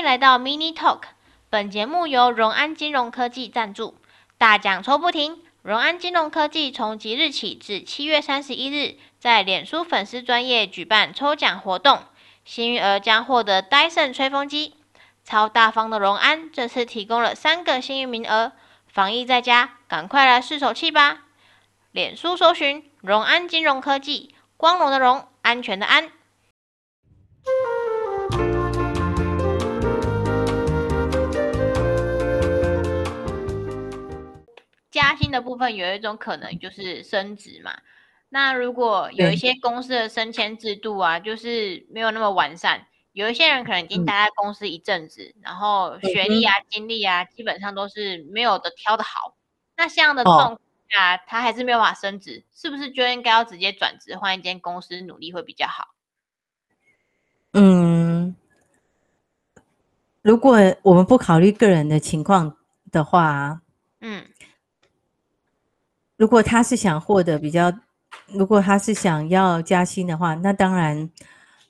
迎来到 Mini Talk。本节目由荣安金融科技赞助，大奖抽不停。荣安金融科技从即日起至七月三十一日，在脸书粉丝专页举办抽奖活动，幸运儿将获得 Dyson 吹风机。超大方的荣安这次提供了三个幸运名额，防疫在家，赶快来试手气吧！脸书搜寻荣安金融科技，光荣的荣，安全的安。薪的部分有一种可能就是升职嘛。那如果有一些公司的升迁制度啊，就是没有那么完善。有一些人可能已经待在公司一阵子，嗯、然后学历啊、经历啊，基本上都是没有的挑的好。那像这样的状况下，哦、他还是没有办法升职，是不是就应该要直接转职换一间公司努力会比较好？嗯，如果我们不考虑个人的情况的话，嗯，如果他是想获得比较，如果他是想要加薪的话，那当然。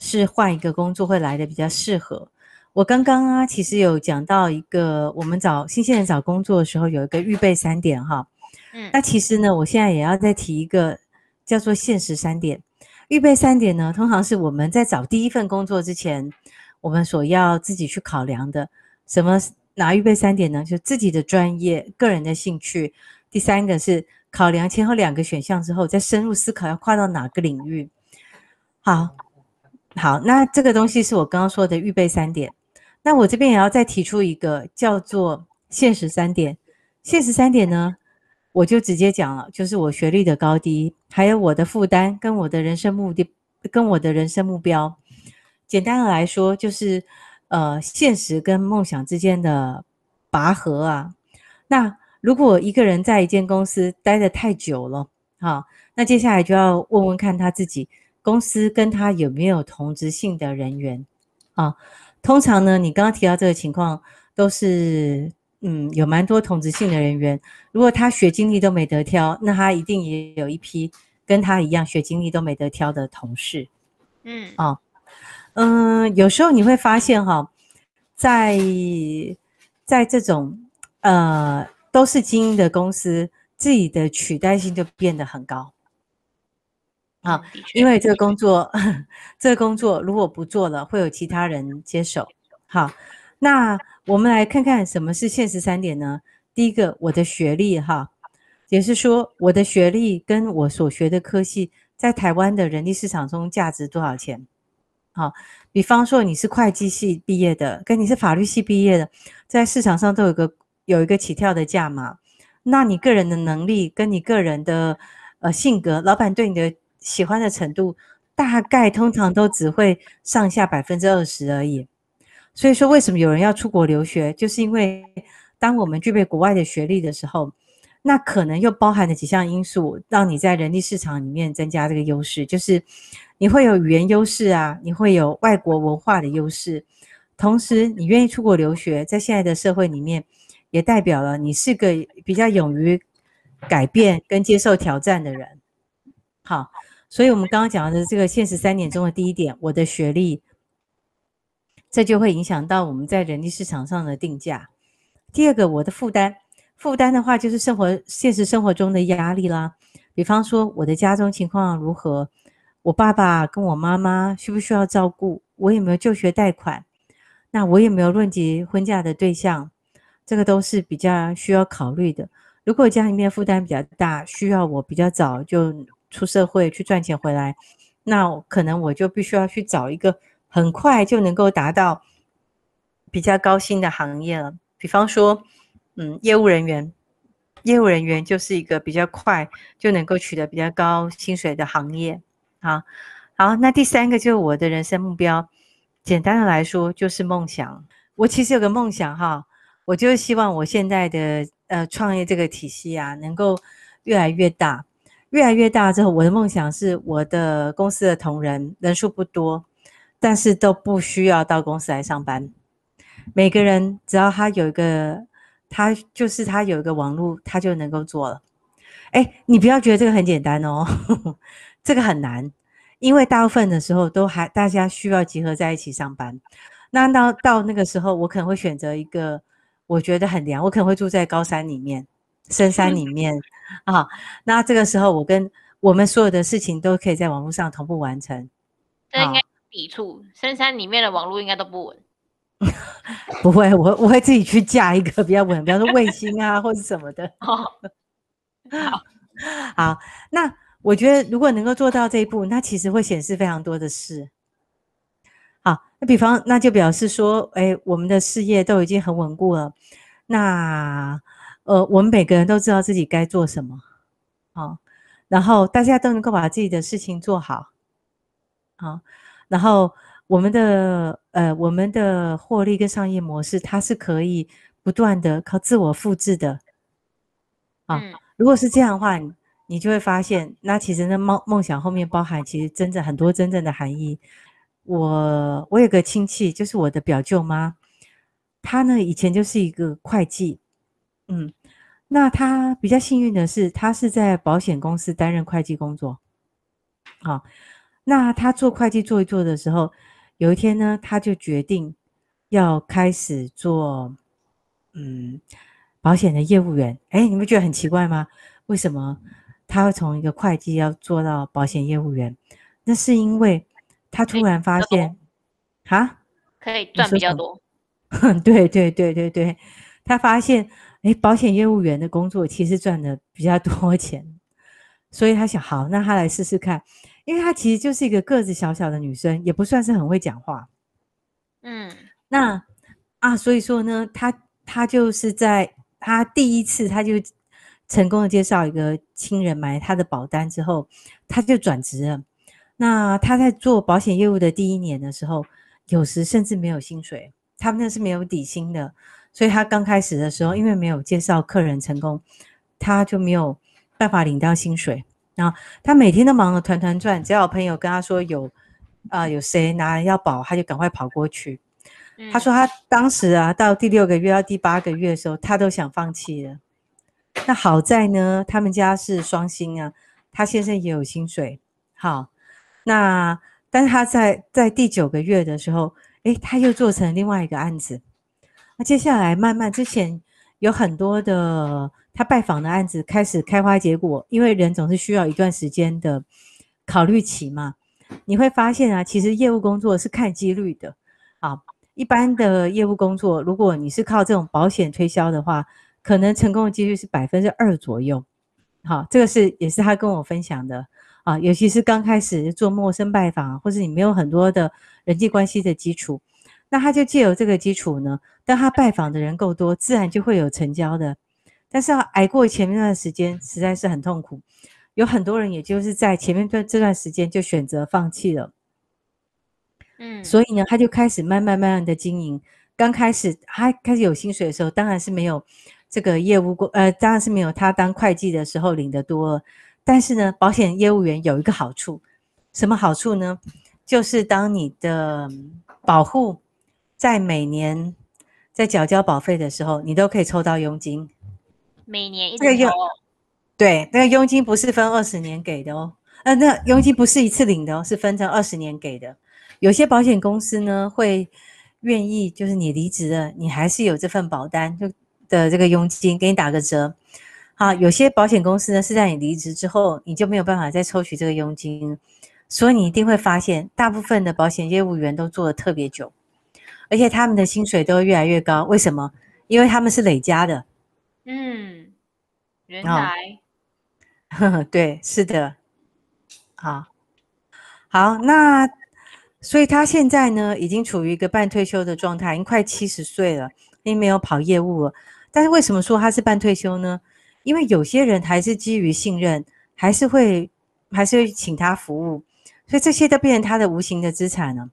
是换一个工作会来的比较适合。我刚刚啊，其实有讲到一个，我们找新鲜人找工作的时候有一个预备三点哈。嗯，那其实呢，我现在也要再提一个叫做现实三点。预备三点呢，通常是我们在找第一份工作之前，我们所要自己去考量的。什么？哪预备三点呢？就自己的专业、个人的兴趣。第三个是考量前后两个选项之后，再深入思考要跨到哪个领域。好。好，那这个东西是我刚刚说的预备三点。那我这边也要再提出一个叫做现实三点。现实三点呢，我就直接讲了，就是我学历的高低，还有我的负担跟我的人生目的，跟我的人生目标。简单的来说，就是呃，现实跟梦想之间的拔河啊。那如果一个人在一间公司待得太久了，好，那接下来就要问问看他自己。公司跟他有没有同职性的人员啊？通常呢，你刚刚提到这个情况，都是嗯，有蛮多同职性的人员。如果他学经历都没得挑，那他一定也有一批跟他一样学经历都没得挑的同事。嗯啊，嗯，有时候你会发现哈，在在这种呃都是精英的公司，自己的取代性就变得很高。好，因为这个工作，这个工作如果不做了，会有其他人接手。好，那我们来看看什么是现实三点呢？第一个，我的学历，哈，也是说我的学历跟我所学的科系，在台湾的人力市场中价值多少钱？好，比方说你是会计系毕业的，跟你是法律系毕业的，在市场上都有个有一个起跳的价码。那你个人的能力跟你个人的呃性格，老板对你的。喜欢的程度大概通常都只会上下百分之二十而已，所以说为什么有人要出国留学，就是因为当我们具备国外的学历的时候，那可能又包含了几项因素，让你在人力市场里面增加这个优势，就是你会有语言优势啊，你会有外国文化的优势，同时你愿意出国留学，在现在的社会里面，也代表了你是个比较勇于改变跟接受挑战的人，好。所以，我们刚刚讲的这个现实三点中的第一点，我的学历，这就会影响到我们在人力市场上的定价。第二个，我的负担，负担的话就是生活现实生活中的压力啦。比方说，我的家中情况如何？我爸爸跟我妈妈需不需要照顾？我有没有就学贷款？那我有没有论及婚嫁的对象？这个都是比较需要考虑的。如果家里面负担比较大，需要我比较早就。出社会去赚钱回来，那可能我就必须要去找一个很快就能够达到比较高薪的行业了。比方说，嗯，业务人员，业务人员就是一个比较快就能够取得比较高薪水的行业。啊，好，那第三个就是我的人生目标，简单的来说就是梦想。我其实有个梦想哈，我就是希望我现在的呃创业这个体系啊，能够越来越大。越来越大之后，我的梦想是我的公司的同仁人数不多，但是都不需要到公司来上班。每个人只要他有一个，他就是他有一个网络，他就能够做了。哎，你不要觉得这个很简单哦，这个很难，因为大部分的时候都还大家需要集合在一起上班。那到到那个时候，我可能会选择一个我觉得很凉，我可能会住在高山里面、深山里面 啊。那这个时候，我跟我们所有的事情都可以在网络上同步完成。这应该抵触，深山里面的网络应该都不稳。不会，我我会自己去架一个比较稳，比方说卫星啊，或者什么的。好，好，那我觉得如果能够做到这一步，那其实会显示非常多的事。好，那比方那就表示说，哎，我们的事业都已经很稳固了。那呃，我们每个人都知道自己该做什么，好，然后大家都能够把自己的事情做好，好，然后。我们的呃，我们的获利跟商业模式，它是可以不断的靠自我复制的啊。嗯、如果是这样的话，你就会发现，那其实那梦梦想后面包含其实真正很多真正的含义。我我有个亲戚，就是我的表舅妈，她呢以前就是一个会计，嗯，那她比较幸运的是，她是在保险公司担任会计工作，好，那她做会计做一做的时候。有一天呢，他就决定要开始做，嗯，保险的业务员。哎，你们觉得很奇怪吗？为什么他会从一个会计要做到保险业务员？那是因为他突然发现，啊，可以赚比较多。对对对对对，他发现，哎，保险业务员的工作其实赚的比较多钱，所以他想，好，那他来试试看。因为他其实就是一个个子小小的女生，也不算是很会讲话。嗯，那啊，所以说呢，他他就是在他第一次，他就成功的介绍一个亲人买他的保单之后，他就转职了。那他在做保险业务的第一年的时候，有时甚至没有薪水，他们那是没有底薪的。所以他刚开始的时候，因为没有介绍客人成功，他就没有办法领到薪水。然后他每天都忙得团团转，只要有朋友跟他说有，啊、呃、有谁拿人要保，他就赶快跑过去。嗯、他说他当时啊，到第六个月到第八个月的时候，他都想放弃了。那好在呢，他们家是双薪啊，他先生也有薪水。好，那但是他在在第九个月的时候，诶，他又做成另外一个案子。那接下来慢慢之前有很多的。他拜访的案子开始开花结果，因为人总是需要一段时间的考虑期嘛。你会发现啊，其实业务工作是看几率的。啊，一般的业务工作，如果你是靠这种保险推销的话，可能成功的几率是百分之二左右。好，这个是也是他跟我分享的啊，尤其是刚开始做陌生拜访，或是你没有很多的人际关系的基础，那他就借由这个基础呢，当他拜访的人够多，自然就会有成交的。但是要挨过前面那段时间实在是很痛苦，有很多人也就是在前面段这段时间就选择放弃了，嗯，所以呢，他就开始慢慢慢慢的经营。刚开始他开始有薪水的时候，当然是没有这个业务过，呃，当然是没有他当会计的时候领的多。但是呢，保险业务员有一个好处，什么好处呢？就是当你的保护在每年在缴交保费的时候，你都可以抽到佣金。每年一个月，对，那个佣金不是分二十年给的哦，呃，那佣金不是一次领的哦，是分成二十年给的。有些保险公司呢会愿意，就是你离职了，你还是有这份保单就的这个佣金，给你打个折。好，有些保险公司呢是在你离职之后，你就没有办法再抽取这个佣金，所以你一定会发现，大部分的保险业务员都做的特别久，而且他们的薪水都越来越高。为什么？因为他们是累加的。嗯，原来，哦、对，是的，好，好，那所以他现在呢，已经处于一个半退休的状态，已经快七十岁了，并没有跑业务了。但是为什么说他是半退休呢？因为有些人还是基于信任，还是会还是会请他服务，所以这些都变成他的无形的资产了。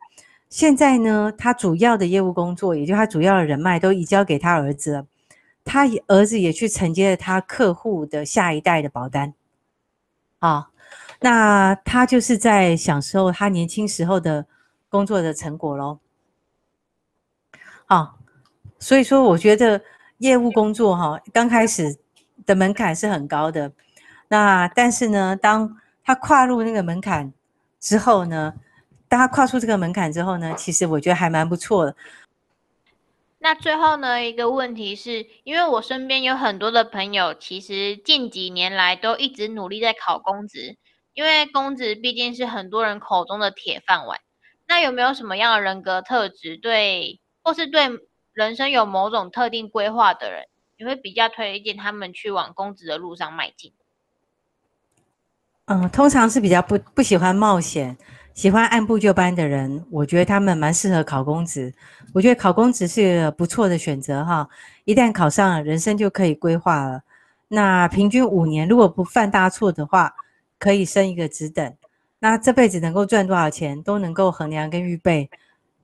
现在呢，他主要的业务工作，也就他主要的人脉，都移交给他儿子了。他儿子也去承接了他客户的下一代的保单，啊，那他就是在享受他年轻时候的工作的成果喽。啊，所以说我觉得业务工作哈，刚开始的门槛是很高的，那但是呢，当他跨入那个门槛之后呢，当他跨出这个门槛之后呢，其实我觉得还蛮不错的。那最后呢，一个问题是，因为我身边有很多的朋友，其实近几年来都一直努力在考公职，因为公职毕竟是很多人口中的铁饭碗。那有没有什么样的人格特质，对，或是对人生有某种特定规划的人，你会比较推荐他们去往公职的路上迈进？嗯，通常是比较不不喜欢冒险。喜欢按部就班的人，我觉得他们蛮适合考公职。我觉得考公职是个不错的选择哈。一旦考上了，人生就可以规划了。那平均五年，如果不犯大错的话，可以升一个职等。那这辈子能够赚多少钱，都能够衡量跟预备。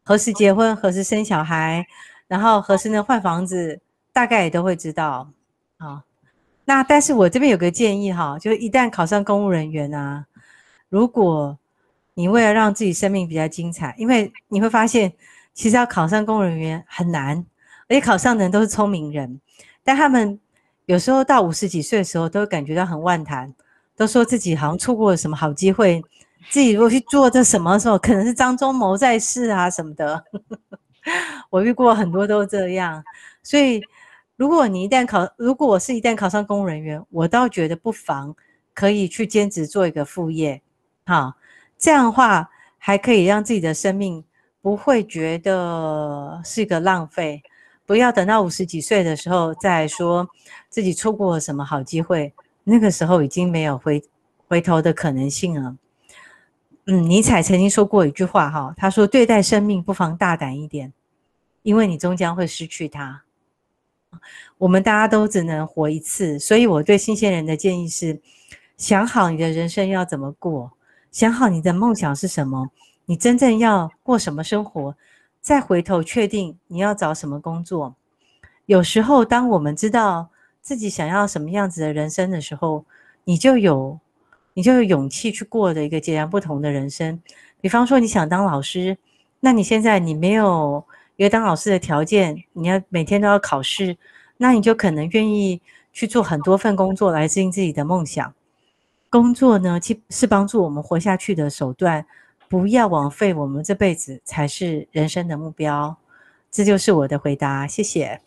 何时结婚，何时生小孩，然后何时能换房子，大概也都会知道。啊，那但是我这边有个建议哈，就是一旦考上公务人员啊，如果你为了让自己生命比较精彩，因为你会发现，其实要考上公务人员很难，而且考上的人都是聪明人，但他们有时候到五十几岁的时候，都会感觉到很万谈，都说自己好像错过了什么好机会，自己如果去做这什么时候，可能是张忠谋在世啊什么的。我遇过很多都这样，所以如果你一旦考，如果我是一旦考上公务人员，我倒觉得不妨可以去兼职做一个副业，哈。这样的话，还可以让自己的生命不会觉得是一个浪费。不要等到五十几岁的时候再说自己错过了什么好机会，那个时候已经没有回回头的可能性了。嗯，尼采曾经说过一句话哈，他说：“对待生命不妨大胆一点，因为你终将会失去它。”我们大家都只能活一次，所以我对新鲜人的建议是：想好你的人生要怎么过。想好你的梦想是什么，你真正要过什么生活，再回头确定你要找什么工作。有时候，当我们知道自己想要什么样子的人生的时候，你就有你就有勇气去过的一个截然不同的人生。比方说，你想当老师，那你现在你没有一个当老师的条件，你要每天都要考试，那你就可能愿意去做很多份工作来实现自己的梦想。工作呢，既是帮助我们活下去的手段，不要枉费我们这辈子才是人生的目标。这就是我的回答，谢谢。